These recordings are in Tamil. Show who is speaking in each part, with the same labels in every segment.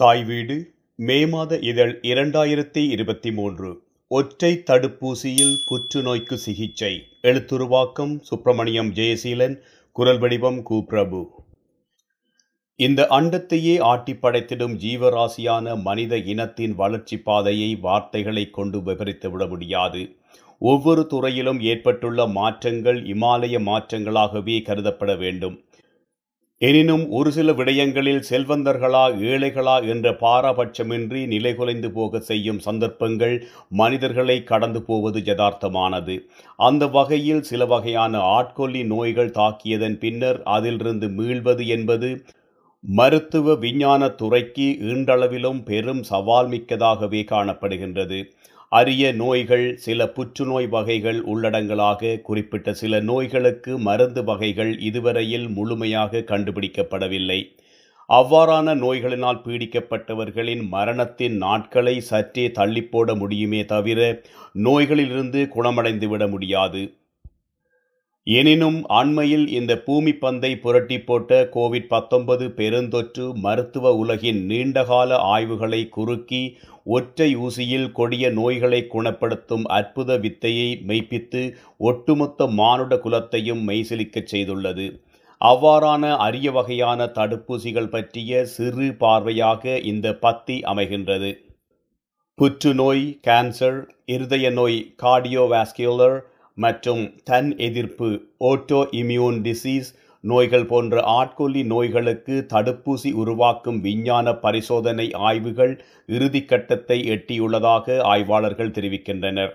Speaker 1: தாய் வீடு மே மாத இதழ் இரண்டாயிரத்தி இருபத்தி மூன்று. ஒற்றை தடுப்பூசியில் புற்றுநோய்க்கு சிகிச்சை. எழுத்துருவாக்கம் சுப்பிரமணியம் ஜெயசீலன் குரல் வடிவம் கு பிரபு இந்த அண்டத்தையே ஆட்டி படைத்திடும் ஜீவராசியான மனித இனத்தின் வளர்ச்சி பாதையை வார்த்தைகளை கொண்டு விவரித்து விட முடியாது. ஒவ்வொரு துறையிலும் ஏற்பட்டுள்ள மாற்றங்கள் இமாலய மாற்றங்களாகவே கருதப்பட வேண்டும். எனினும் ஒரு சில விடயங்களில் செல்வந்தர்களா ஏழைகளா என்ற பாரபட்சமின்றி நிலைகுலைந்து போக செய்யும் சந்தர்ப்பங்கள் மனிதர்களை கடந்து போவது யதார்த்தமானது. அந்த வகையில் சில வகையான ஆட்கொல்லி நோய்கள் தாக்கியதன் பின்னர் அதிலிருந்து மீள்வது என்பது மருத்துவ விஞ்ஞான துறைக்கு ஈண்டளவிலும் பெரும் சவால் மிக்கதாகவே காணப்படுகின்றது. அரிய நோய்கள் சில புற்றுநோய் வகைகள் உள்ளடங்களாக குறிப்பிட்ட சில நோய்களுக்கு மருந்து வகைகள் இதுவரையில் முழுமையாக கண்டுபிடிக்கப்படவில்லை. அவ்வாறான நோய்களினால் பீடிக்கப்பட்டவர்களின் மரணத்தின் நாட்களை சற்றே தள்ளிப்போட முடியுமே தவிர நோய்களிலிருந்து குணமடைந்து விட முடியாது. எனினும் அண்மையில் இந்த பூமி பந்தை புரட்டி போட்ட கோவிட் பத்தொன்பது பெருந்தொற்று மருத்துவ உலகின் நீண்டகால ஆய்வுகளை குறுக்கி ஒற்றை ஊசியில் கொடிய நோய்களை குணப்படுத்தும் அற்புத வித்தையை மெய்ப்பித்து ஒட்டுமொத்த மானுட குலத்தையும் மெய்சிலிக்கச் செய்துள்ளது. அவ்வாறான அரிய வகையான தடுப்பூசிகள் பற்றிய சிறு பார்வையாக இந்த பத்தி அமைகின்றது. புற்றுநோய் கேன்சர் இருதய நோய் கார்டியோவாஸ்குலர் மற்றும் தன் எதிர்ப்பு ஓட்டோ இம்யூன் டிசீஸ் நோய்கள் போன்ற ஆட்கொல்லி நோய்களுக்கு தடுப்பூசி உருவாக்கும் விஞ்ஞான பரிசோதனை ஆய்வுகள் இறுதிக்கட்டத்தை எட்டியுள்ளதாக ஆய்வாளர்கள் தெரிவிக்கின்றனர்.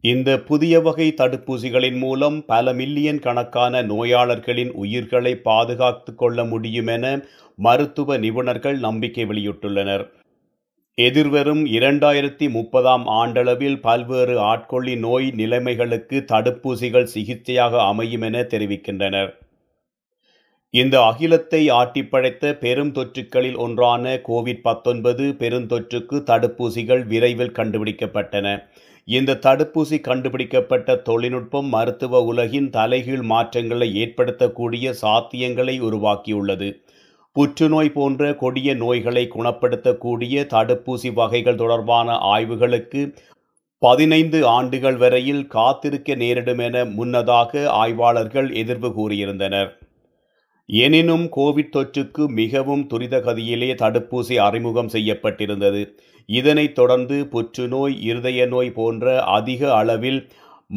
Speaker 1: இந்த புதிய வகை தடுப்பூசிகளின் மூலம் பல மில்லியன் கணக்கான நோயாளர்களின் உயிர்களை பாதுகாத்து கொள்ள முடியும் என மருத்துவ நிபுணர்கள் நம்பிக்கை வெளியிட்டுள்ளனர். எதிர்வரும் இரண்டாயிரத்தி முப்பதாம் ஆண்டளவில் பல்வேறு ஆட்கொள்ளி நோய் நிலைமைகளுக்கு தடுப்பூசிகள் சிகிச்சையாக அமையும் என தெரிவிக்கின்றனர். இந்த அகிலத்தை ஆட்டிப்படைத்த பெரும் தொற்றுக்களில் ஒன்றான கோவிட் பத்தொன்பது பெருந்தொற்றுக்கு தடுப்பூசிகள் விரைவில் கண்டுபிடிக்கப்பட்டன. இந்த தடுப்பூசி கண்டுபிடிக்கப்பட்ட தொழில்நுட்பம் மருத்துவ உலகின் தலைகீழ் மாற்றங்களை ஏற்படுத்தக்கூடிய சாத்தியங்களை உருவாக்கியுள்ளது. புற்றுநோய் போன்ற கொடிய நோய்களை குணப்படுத்தக்கூடிய தடுப்பூசி வகைகள் தொடர்பான ஆய்வுகளுக்கு பதினைந்து ஆண்டுகள் வரையில் காத்திருக்க நேரிடும் என முன்னதாக ஆய்வாளர்கள் எதிர்வு கூறியிருந்தனர். எனினும் கோவிட் தொற்றுக்கு மிகவும் துரித கதியிலே தடுப்பூசி அறிமுகம் செய்யப்பட்டிருந்தது. இதனைத் தொடர்ந்து புற்றுநோய் இருதய நோய் போன்ற அதிக அளவில்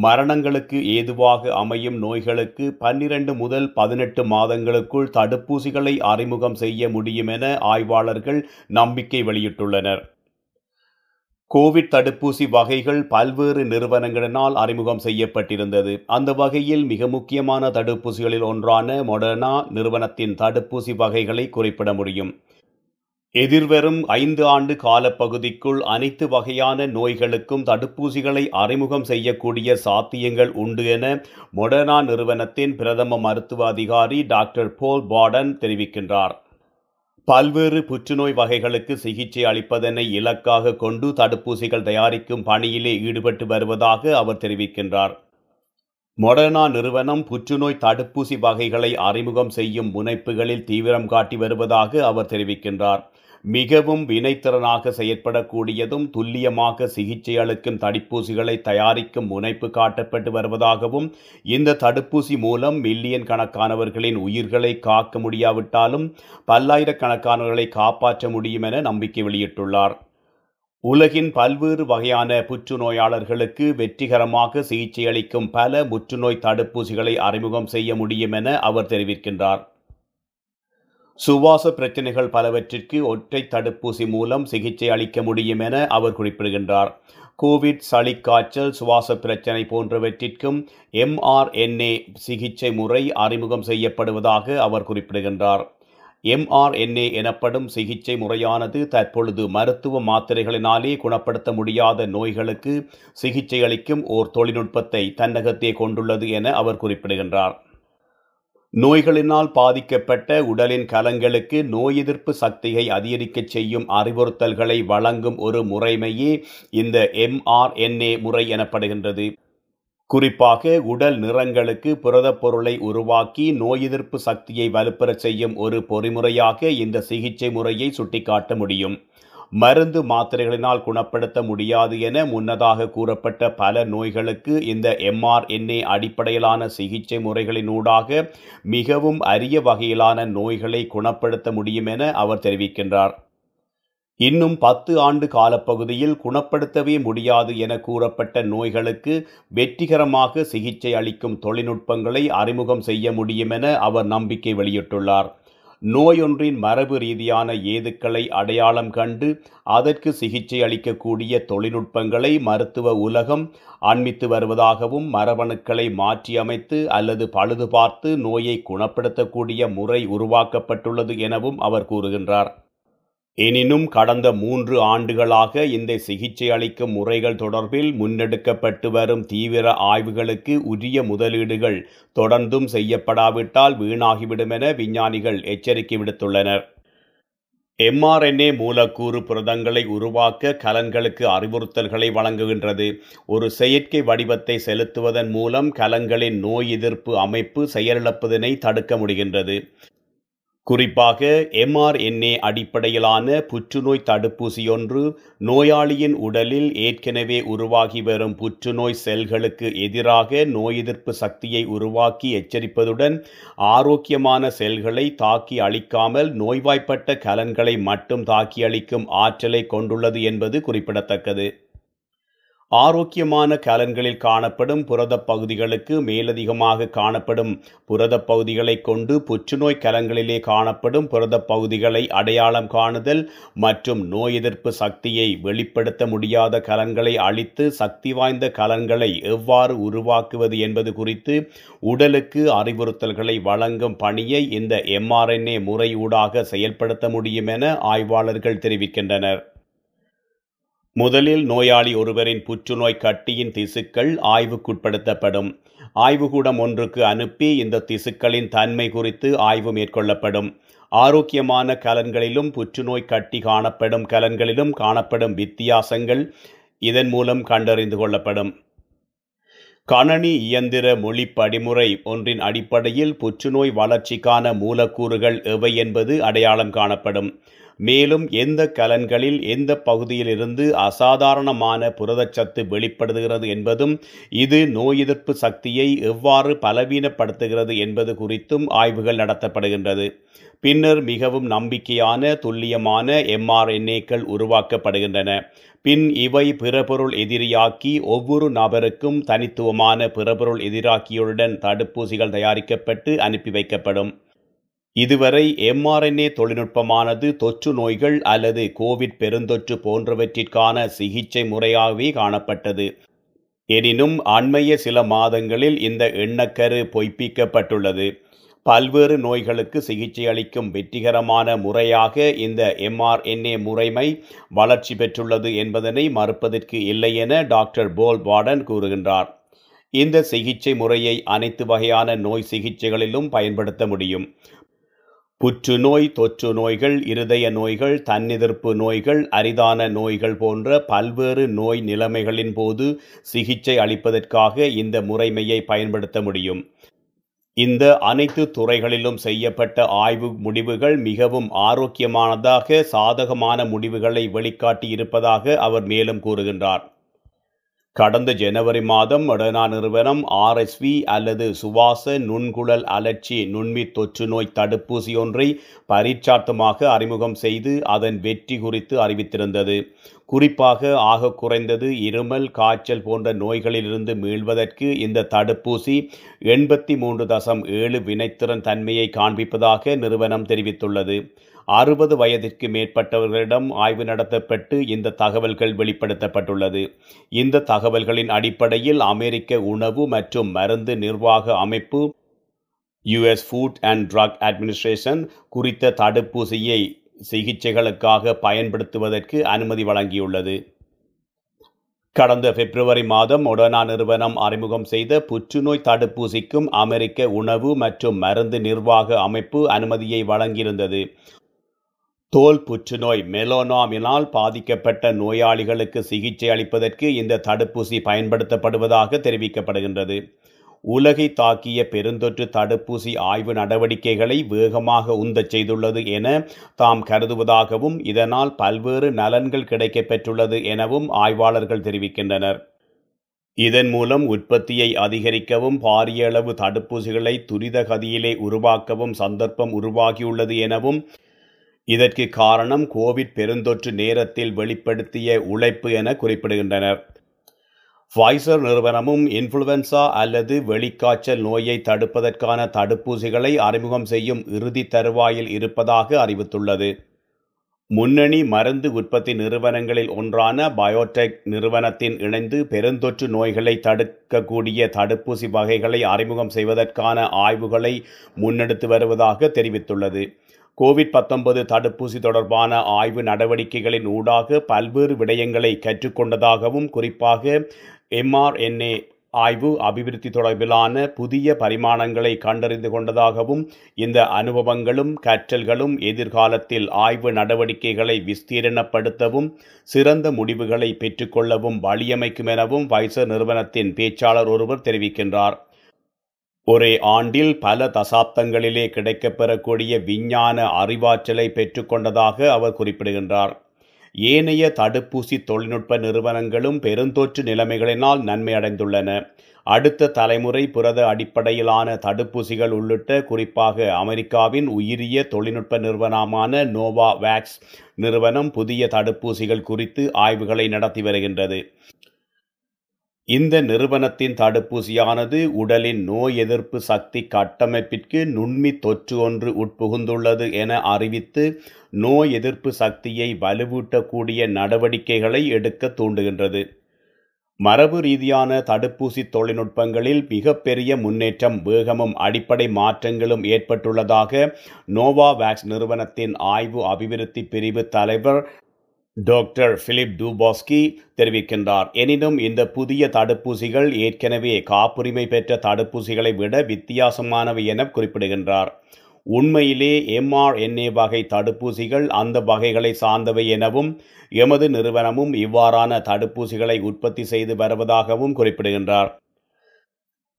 Speaker 1: மரணங்களுக்கு ஏதுவாக அமையும் நோய்களுக்கு பன்னிரண்டு முதல் பதினெட்டு மாதங்களுக்குள் தடுப்பூசிகளை அறிமுகம் செய்ய முடியும் என ஆய்வாளர்கள் நம்பிக்கை வெளியிட்டுள்ளனர். கோவிட் தடுப்பூசி வகைகள் பல்வேறு நிறுவனங்களினால் அறிமுகம் செய்யப்பட்டிருந்தது. அந்த வகையில் மிக முக்கியமான தடுப்பூசிகளில் ஒன்றான மொடர்னா நிறுவனத்தின் தடுப்பூசி வகைகளை குறிப்பிட முடியும். எதிர்வரும் ஐந்து ஆண்டு காலப்பகுதிக்குள் அனைத்து வகையான நோய்களுக்கும் தடுப்பூசிகளை அறிமுகம் செய்யக்கூடிய சாத்தியங்கள் உண்டு என மொடர்னா நிறுவனத்தின் பிரதம மருத்துவ அதிகாரி டாக்டர் போல் பாடன் தெரிவிக்கின்றார். பல்வேறு புற்றுநோய் வகைகளுக்கு சிகிச்சை அளிப்பதனை இலக்காக கொண்டு தடுப்பூசிகள் தயாரிக்கும் பணியிலே ஈடுபட்டு வருவதாக அவர் தெரிவிக்கின்றார். மொடர்னா நிறுவனம் புற்றுநோய் தடுப்பூசி வகைகளை அறிமுகம் செய்யும் முனைப்புகளில் தீவிரம் காட்டி வருவதாக அவர் தெரிவிக்கின்றார். மிகவும் வினைத்திறனாக செயற்படக்கூடியதும் துல்லியமாக சிகிச்சை அளிக்கும் தடுப்பூசிகளை தயாரிக்கும் முனைப்பு காட்டப்பட்டு வருவதாகவும் இந்த தடுப்பூசி மூலம் மில்லியன் கணக்கானவர்களின் உயிர்களை காக்க முடியாவிட்டாலும் பல்லாயிரக்கணக்கானவர்களை காப்பாற்ற முடியும் என நம்பிக்கை வெளியிட்டுள்ளார். உலகின் பல்வேறு வகையான புற்றுநோயாளர்களுக்கு வெற்றிகரமாக சிகிச்சை அளிக்கும் பல புற்றுநோய் தடுப்பூசிகளை அறிமுகம் செய்ய முடியும் என அவர் தெரிவிக்கின்றார். சுவாச பிரச்சனைகள் பலவற்றிற்கு ஒற்றை தடுப்பூசி மூலம் சிகிச்சை அளிக்க முடியும் என அவர் குறிப்பிடுகின்றார். கோவிட் சளிக்காய்ச்சல் சுவாச பிரச்சனை போன்றவற்றிற்கும் எம்ஆர்என்ஏ சிகிச்சை முறை அறிமுகம் செய்யப்படுவதாக அவர் குறிப்பிடுகின்றார். எம்ஆர்என்ஏ எனப்படும் சிகிச்சை முறையானது தற்பொழுது மருத்துவ மாத்திரைகளினாலே குணப்படுத்த முடியாத நோய்களுக்கு சிகிச்சை அளிக்கும் ஓர் தொழில்நுட்பத்தை தன்னகத்தே கொண்டுள்ளது என அவர் குறிப்பிடுகின்றார். நோய்களினால் பாதிக்கப்பட்ட உடலின் கலங்களுக்கு நோய் எதிர்ப்பு சக்தியை அதிகரிக்கச் செய்யும் அறிவுறுத்தல்களை வழங்கும் ஒரு முறைமையே இந்த எம்ஆர்என்ஏ முறை எனப்படுகின்றது. குறிப்பாக உடல் நிறங்களுக்கு புரதப் பொருளை உருவாக்கி நோய் எதிர்ப்பு சக்தியை வலுப்பெறச் செய்யும் ஒரு பொறிமுறையாக இந்த சிகிச்சை முறையை சுட்டிக்காட்ட முடியும். மருந்து மாத்திரைகளினால் குணப்படுத்த முடியாது என முன்னதாக கூறப்பட்ட பல நோய்களுக்கு இந்த எம்ஆர்என்ஏ அடிப்படையிலான சிகிச்சை முறைகளினூடாக மிகவும் அரிய வகையிலான நோய்களை குணப்படுத்த முடியும் என அவர் தெரிவிக்கின்றார். இன்னும் பத்து ஆண்டு காலப்பகுதியில் குணப்படுத்தவே முடியாது என கூறப்பட்ட நோய்களுக்கு வெற்றிகரமாக சிகிச்சை அளிக்கும் தொழில்நுட்பங்களை அறிமுகம் செய்ய முடியும் என அவர் நம்பிக்கை வெளியிட்டுள்ளார். நோயொன்றின் மரபு ரீதியான ஏதுக்களை அடையாளம் கண்டு அதற்கு சிகிச்சை அளிக்கக்கூடிய தொழில்நுட்பங்களை மருத்துவ உலகம் அண்மித்து வருவதாகவும் மரபணுக்களை மாற்றியமைத்து அல்லது பழுது பார்த்து நோயை குணப்படுத்தக்கூடிய முறை உருவாக்கப்பட்டுள்ளது எனவும் அவர் கூறுகின்றார். எனினும் கடந்த மூன்று ஆண்டுகளாக இந்த சிகிச்சை அளிக்கும் முறைகள் தொடர்பில் முன்னெடுக்கப்பட்டு வரும் தீவிர ஆய்வுகளுக்கு உரிய முதலீடுகள் தொடர்ந்தும் செய்யப்படாவிட்டால் வீணாகிவிடும் என விஞ்ஞானிகள் எச்சரிக்கை விடுத்துள்ளனர். எம்ஆர்என்ஏ மூலக்கூறு புரதங்களை உருவாக்க கலன்களுக்கு அறிவுறுத்தல்களை வழங்குகின்றது. ஒரு செயற்கை வடிவத்தை செலுத்துவதன் மூலம் கலன்களின் நோய் எதிர்ப்பு அமைப்பு செயலிழப்பதனை தடுக்க முடிகின்றது. குறிப்பாக எம்ஆர்என்ஏ அடிப்படையிலான புற்றுநோய் தடுப்பூசியொன்று நோயாளியின் உடலில் ஏற்கனவே உருவாகி வரும் புற்றுநோய் செல்களுக்கு எதிராக நோய் எதிர்ப்பு சக்தியை உருவாக்கி எச்சரிப்பதுடன் ஆரோக்கியமான செல்களை தாக்கி அழிக்காமல் நோய்வாய்ப்பட்ட கலன்களை மட்டும் தாக்கி அளிக்கும் ஆற்றலை கொண்டுள்ளது என்பது குறிப்பிடத்தக்கது. ஆரோக்கியமான கலன்களில் காணப்படும் புரதப் பகுதிகளுக்கு மேலதிகமாக காணப்படும் புரதப் பகுதிகளைக் கொண்டு புற்றுநோய் கலங்களிலே காணப்படும் புரதப் பகுதிகளை அடையாளம் காணுதல் மற்றும் நோய் எதிர்ப்பு சக்தியை வெளிப்படுத்த முடியாத கலன்களை அழித்து சக்தி வாய்ந்த கலன்களை எவ்வாறு உருவாக்குவது என்பது குறித்து உடலுக்கு அறிவுறுத்தல்களை வழங்கும் பணியை இந்த எம்ஆர்என்ஏ முறையூடாக செயல்படுத்த முடியும் என ஆய்வாளர்கள் தெரிவிக்கின்றனர். முதலில் நோயாளி ஒருவரின் புற்றுநோய் கட்டியின் திசுக்கள் ஆய்வுக்குட்படுத்தப்படும். ஆய்வுகூடம் ஒன்றுக்கு அனுப்பி இந்த திசுக்களின் தன்மை குறித்து ஆய்வு மேற்கொள்ளப்படும். ஆரோக்கியமான கலன்களிலும் புற்றுநோய் கட்டி காணப்படும் கலன்களிலும் காணப்படும் வித்தியாசங்கள் இதன் மூலம் கண்டறிந்து கொள்ளப்படும். கணனி இயந்திர மொழி படிமுறை ஒன்றின் அடிப்படையில் புற்றுநோய் வளர்ச்சிக்கான மூலக்கூறுகள் எவை என்பது அடையாளம் காணப்படும். மேலும் எந்த கலன்களில் எந்த பகுதியிலிருந்து அசாதாரணமான புரதச்சத்து வெளிப்படுகிறது என்பதும் இது நோய் எதிர்ப்பு சக்தியை எவ்வாறு பலவீனப்படுத்துகிறது என்பது குறித்தும் ஆய்வுகள் நடத்தப்படுகின்றது. பின்னர் மிகவும் நம்பிக்கையான துல்லியமான எம்ஆர்என்ஏக்கள் உருவாக்கப்படுகின்றன. பின் இவை பிறபொருள் எதிரியாக்கி ஒவ்வொரு நபருக்கும் தனித்துவமான பிறபொருள் எதிராக்கியுடன் தடுப்பூசிகள் தயாரிக்கப்பட்டு அனுப்பி வைக்கப்படும். இதுவரை எம்ஆர்என்ஏ தொழில்நுட்பமானது தொற்று நோய்கள் அல்லது கோவிட் பெருந்தொற்று போன்றவற்றிற்கான சிகிச்சை முறையாகவே காணப்பட்டது. எனினும் அண்மைய சில மாதங்களில் இந்த எண்ணக்கரு பொய்ப்பிக்கப்பட்டுள்ளது. பல்வேறு நோய்களுக்கு சிகிச்சை அளிக்கும் வெற்றிகரமான முறையாக இந்த எம்ஆர்என்ஏ முறைமை வளர்ச்சி பெற்றுள்ளது என்பதனை மறுப்பதற்கு இல்லை என டாக்டர் போல் வார்டன் கூறுகின்றார். இந்த சிகிச்சை முறையை அனைத்து வகையான நோய் சிகிச்சைகளிலும் பயன்படுத்த முடியும். புற்றுநோய் தொற்று நோய்கள் இருதய நோய்கள் தன்னெதிர்ப்பு நோய்கள் அரிதான நோய்கள் போன்ற பல்வேறு நோய் நிலைமைகளின் போது சிகிச்சை அளிப்பதற்காக இந்த முறைமையை பயன்படுத்த முடியும். இந்த அனைத்து துறைகளிலும் செய்யப்பட்ட ஆய்வு முடிவுகள் மிகவும் ஆரோக்கியமானதாக சாதகமான முடிவுகளை வெளிக்காட்டி இருப்பதாக அவர் மேலும் கூறுகின்றார். கடந்த ஜனவரி மாதம் மடனா நிறுவனம் ஆர்எஸ்வி அல்லது சுவாச நுண்குழல் அலட்சி நுண்மி தொற்று நோய் தடுப்பூசி ஒன்றை பரீட்சார்த்தமாக அறிமுகம் செய்து அதன் வெற்றி குறித்து அறிவித்திருந்தது. குறிப்பாக ஆக குறைந்தது இருமல் காய்ச்சல் போன்ற நோய்களிலிருந்து மீள்வதற்கு இந்த தடுப்பூசி எண்பத்தி மூன்று தசம் ஏழு வினைத்திறன் தன்மையை காண்பிப்பதாக நிறுவனம் தெரிவித்துள்ளது. அறுபது வயதிற்கு மேற்பட்டவர்களிடம் ஆய்வு நடத்தப்பட்டு இந்த தகவல்கள் வெளிப்படுத்தப்பட்டுள்ளது. இந்த தகவல்களின் அடிப்படையில் அமெரிக்க உணவு மற்றும் மருந்து நிர்வாக அமைப்பு US food and drug administration குறித்த தடுப்பூசியை சிகிச்சைகளுக்காக பயன்படுத்துவதற்கு அனுமதி வழங்கியுள்ளது. கடந்த பிப்ரவரி மாதம் மொடர்னா நிறுவனம் அறிமுகம் செய்த புற்றுநோய் தடுப்பூசிக்கும் அமெரிக்க உணவு மற்றும் மருந்து நிர்வாக அமைப்பு அனுமதியை வழங்கியிருந்தது. தோல் புற்றுநோய் மெலோனாமினால் பாதிக்கப்பட்ட நோயாளிகளுக்கு சிகிச்சை அளிப்பதற்கு இந்த தடுப்பூசி பயன்படுத்தப்படுவதாக தெரிவிக்கப்படுகின்றது. உலகை தாக்கிய பெருந்தொற்று தடுப்பூசி ஆய்வு நடவடிக்கைகளை வேகமாக உந்தச் செய்துள்ளது என தாம் கருதுவதாகவும் இதனால் பல்வேறு நலன்கள் கிடைக்கப் பெற்றுள்ளது எனவும் ஆய்வாளர்கள் தெரிவிக்கின்றனர். இதன் மூலம் உற்பத்தியை அதிகரிக்கவும் பாரிய அளவு தடுப்பூசிகளை துரித கதியிலே உருவாக்கவும் சந்தர்ப்பம் உருவாகியுள்ளது எனவும் இதற்கு காரணம் கோவிட் பெருந்தொற்று நேரத்தில் வெளிப்படுத்திய உழைப்பு என குறிப்பிடுகின்றனர். ஃபைசர் நிறுவனமும் இன்ஃப்ளூவன்சா அல்லது வெளிக்காய்ச்சல் நோயை தடுப்பதற்கான தடுப்பூசிகளை அறிமுகம் செய்யும் இறுதி தருவாயில் இருப்பதாக அறிவித்துள்ளது. முன்னணி மருந்து உற்பத்தி நிறுவனங்களில் ஒன்றான பயோடெக் நிறுவனத்தின் இணைந்து பெருந்தொற்று நோய்களை தடுக்கக்கூடிய தடுப்பூசி வகைகளை அறிமுகம் செய்வதற்கான ஆய்வுகளை முன்னெடுத்து வருவதாக தெரிவித்துள்ளது. கோவிட் பத்தொன்பது தடுப்பூசி தொடர்பான ஆய்வு நடவடிக்கைகளின் ஊடாக பல்வேறு விடயங்களை கற்றுக்கொண்டதாகவும் குறிப்பாக எம்ஆர்என்ஏ ஆய்வு அபிவிருத்தி தொடர்பிலான புதிய பரிமாணங்களை கண்டறிந்து கொண்டதாகவும் இந்த அனுபவங்களும் கற்றல்களும் எதிர்காலத்தில் ஆய்வு நடவடிக்கைகளை விஸ்தீரணப்படுத்தவும் சிறந்த முடிவுகளை பெற்றுக்கொள்ளவும் வழியமைக்கும் எனவும் வைசர் நிறுவனத்தின் பேச்சாளர் ஒருவர் தெரிவிக்கின்றார். ஒரே ஆண்டில் பல தசாப்தங்களிலே கிடைக்கப்பெறக்கூடிய விஞ்ஞான அறிவாற்றலை பெற்றுக்கொண்டதாக அவர் குறிப்பிடுகின்றார். ஏனைய தடுப்பூசி தொழில்நுட்ப நிறுவனங்களும் பெருந்தொற்று நிலைமைகளினால் நன்மை அடைந்துள்ளன. அடுத்த தலைமுறை புரத அடிப்படையிலான தடுப்பூசிகள் உள்ளிட்ட குறிப்பாக அமெரிக்காவின் உயிரிய தொழில்நுட்ப நிறுவனமான நோவா வேக்ஸ் நிறுவனம் புதிய தடுப்பூசிகள் குறித்து ஆய்வுகளை நடத்தி வருகின்றது. இந்த நிறுவனத்தின் தடுப்பூசியானது உடலின் நோய் எதிர்ப்பு சக்தி கட்டமைப்பிற்கு நுண்மி தொற்று ஒன்று உட்புகுந்துள்ளது என அறிவித்து நோய் எதிர்ப்பு சக்தியை வலுவூட்டக்கூடிய நடவடிக்கைகளை எடுக்க தூண்டுகின்றது. மரபு ரீதியான தடுப்பூசி தொழில்நுட்பங்களில் மிகப்பெரிய முன்னேற்றம் வேகமும் அடிப்படை மாற்றங்களும் ஏற்பட்டுள்ளதாக நோவாவேக்ஸ் நிறுவனத்தின் ஆய்வு அபிவிருத்தி பிரிவு தலைவர் டாக்டர் பிலிப் டூபாஸ்கி தெரிவிக்கின்றார். எனினும் இந்த புதிய தடுப்பூசிகள் ஏற்கனவே காப்புரிமை பெற்ற தடுப்பூசிகளை விட வித்தியாசமானவை என குறிப்பிடுகின்றார். உண்மையிலே எம்ஆர்என்ஏ வகை தடுப்பூசிகள் அந்த வகைகளை சார்ந்தவை எனவும் எமது நிறுவனமும் இவ்வாறான தடுப்பூசிகளை உற்பத்தி செய்து வருவதாகவும் குறிப்பிடுகின்றார்.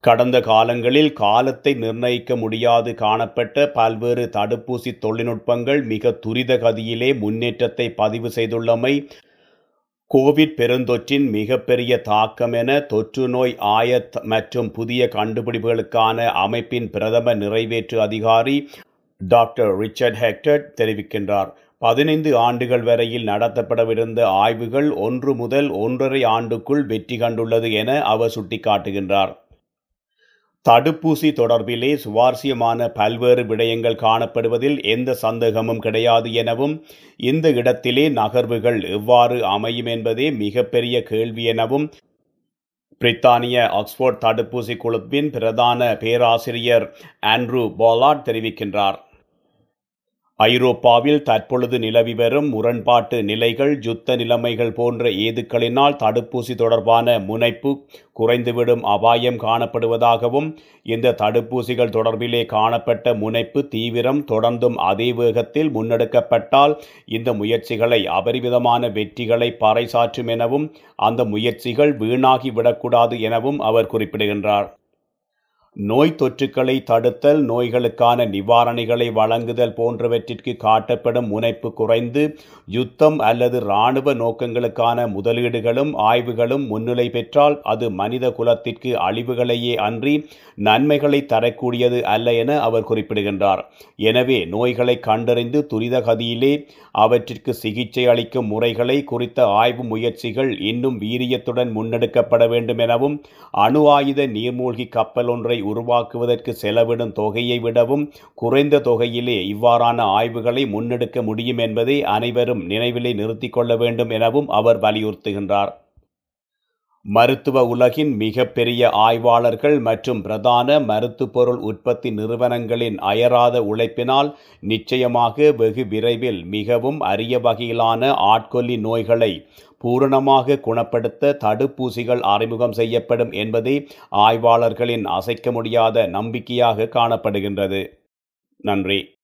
Speaker 1: கடந்த காலங்களில் காலத்தை நிர்ணயிக்க முடியாது காணப்பட்ட பல்வேறு தடுப்பூசி தொழில்நுட்பங்கள் மிக துரித கதியிலே முன்னேற்றத்தை பதிவு செய்துள்ளமை கோவிட் பெருந்தொற்றின் மிகப்பெரிய தாக்கம் என தொற்று நோய் ஆயத் மற்றும் புதிய கண்டுபிடிப்புகளுக்கான அமைப்பின் பிரதம நிறைவேற்று அதிகாரி டாக்டர் ரிச்சர்ட் ஹெக்டர் தெரிவிக்கின்றார். பதினைந்து ஆண்டுகள் வரையில் நடத்தப்படவிருந்த ஆய்வுகள் ஒன்று முதல் ஒன்றரை ஆண்டுக்குள் வெற்றி கண்டுள்ளது என அவர் சுட்டிக்காட்டுகின்றார். தடுப்பூசி தொடர்பிலே சுவாரஸ்யமான பல்வேறு விடயங்கள் காணப்படுவதில் எந்த சந்தேகமும் கிடையாது எனவும் இந்த இடத்திலே நகர்வுகள் எவ்வாறு அமையும் என்பதே மிகப்பெரிய கேள்வி எனவும் பிரித்தானிய ஆக்ஸ்போர்ட் தடுப்பூசி குழுவின் பிரதான பேராசிரியர் ஆண்ட்ரூ போலாட் தெரிவிக்கின்றார். ஐரோப்பாவில் தற்பொழுது நிலவி வரும் முரண்பாட்டு நிலைகள் யுத்த நிலைமைகள் போன்ற ஏதுக்களினால் தடுப்பூசி தொடர்பான முனைப்பு குறைந்துவிடும் அபாயம் காணப்படுவதாகவும் இந்த தடுப்பூசிகள் தொடர்பிலே காணப்பட்ட முனைப்பு தீவிரம் தொடர்ந்தும் அதே வேகத்தில் முன்னெடுக்கப்பட்டால் இந்த முயற்சிகளை அபரிவிதமான வெற்றிகளை பறைசாற்றும் எனவும் அந்த முயற்சிகள் வீணாகிவிடக்கூடாது எனவும் அவர் குறிப்பிடுகின்றார். நோய் தொற்றுக்களை தடுத்தல் நோய்களுக்கான நிவாரணிகளை வழங்குதல் போன்றவற்றிற்கு காட்டப்படும் முனைப்பு குறைந்து யுத்தம் அல்லது இராணுவ நோக்கங்களுக்கான முதலீடுகளும் ஆய்வுகளும் முன்னிலை பெற்றால் அது மனித குலத்திற்கு அழிவுகளையே அன்றி நன்மைகளை தரக்கூடியது அல்ல என அவர் குறிப்பிடுகின்றார். எனவே நோய்களை கண்டறிந்து துரித கதியிலே அவற்றிற்கு சிகிச்சை அளிக்கும் முறைகளை குறித்த ஆய்வு முயற்சிகள் இன்னும் வீரியத்துடன் முன்னெடுக்கப்பட வேண்டும் எனவும் அணு ஆயுத நீர்மூழ்கி கப்பல் ஒன்றை உருவாக்குவதற்கு செலவிடும் தொகையை விடவும் குறைந்த தொகையிலே இவ்வாறான ஆய்வுகளை முன்னெடுக்க முடியும் என்பதை அனைவரும் நினைவிலே நிறுத்திக் கொள்ள வேண்டும் எனவும் அவர் வலியுறுத்துகின்றார். மருத்துவ உலகின் மிகப்பெரிய ஆய்வாளர்கள் மற்றும் பிரதான மருத்துவ பொருள் உற்பத்தி நிறுவனங்களின் அயராத உழைப்பினால் நிச்சயமாக வெகு விரைவில் மிகவும் அரிய வகையிலான ஆட்கொல்லி நோய்களை பூரணமாக குணப்படுத்த தடுப்பூசிகள் அறிமுகம் செய்யப்படும் என்பதே ஆய்வாளர்களின் அசைக்க முடியாத நம்பிக்கையாக காணப்படுகின்றது. நன்றி.